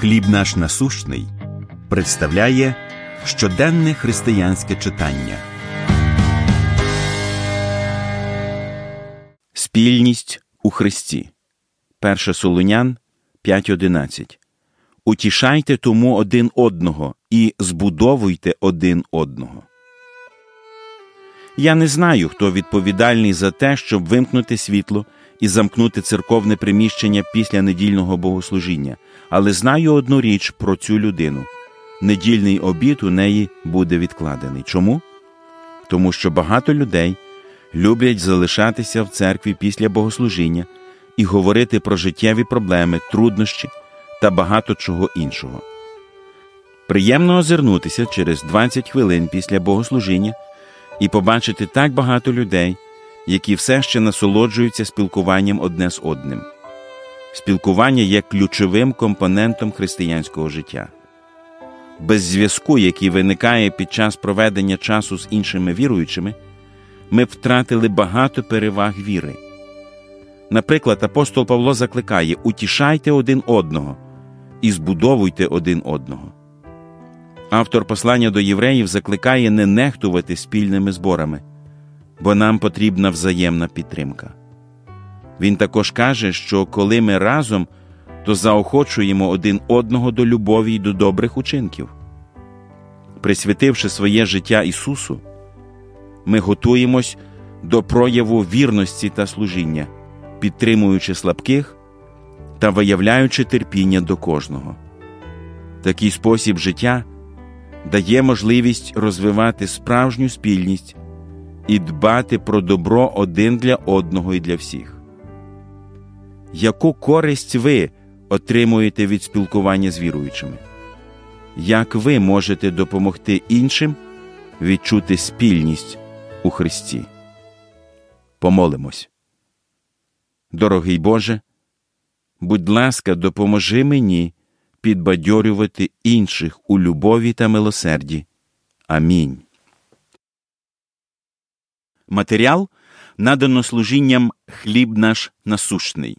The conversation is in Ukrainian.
Хліб наш насущний представляє щоденне християнське читання. Спільність у Христі. 1 Солонян 5.11. Утішайте тому один одного і збудовуйте один одного. Я не знаю, хто відповідальний за те, щоб вимкнути світло і замкнути церковне приміщення після недільного богослужіння, але знаю одну річ про цю людину недільний обід у неї буде відкладений. Чому? Тому що багато людей люблять залишатися в церкві після богослужіння і говорити про життєві проблеми, труднощі та багато чого іншого. Приємно озирнутися через 20 хвилин після богослужіння і побачити так багато людей, які все ще насолоджуються спілкуванням одне з одним. Спілкування є ключовим компонентом християнського життя. Без зв'язку, який виникає під час проведення часу з іншими віруючими, ми втратили багато переваг віри. Наприклад, апостол Павло закликає утішайте один одного і збудовуйте один одного. Автор послання до євреїв закликає не нехтувати спільними зборами, бо нам потрібна взаємна підтримка. Він також каже, що коли ми разом, то заохочуємо один одного до любові й до добрих учинків. Присвятивши своє життя Ісусу, ми готуємось до прояву вірності та служіння, підтримуючи слабких та виявляючи терпіння до кожного. Такий спосіб життя дає можливість розвивати справжню спільність і дбати про добро один для одного і для всіх. Яку користь ви отримуєте від спілкування з віруючими? Як ви можете допомогти іншим відчути спільність у Христі? Помолимось. Дорогий Боже, будь ласка, допоможи мені підбадьорювати інших у любові та милосерді. Амінь. Матеріал надано служінням хліб наш насущний.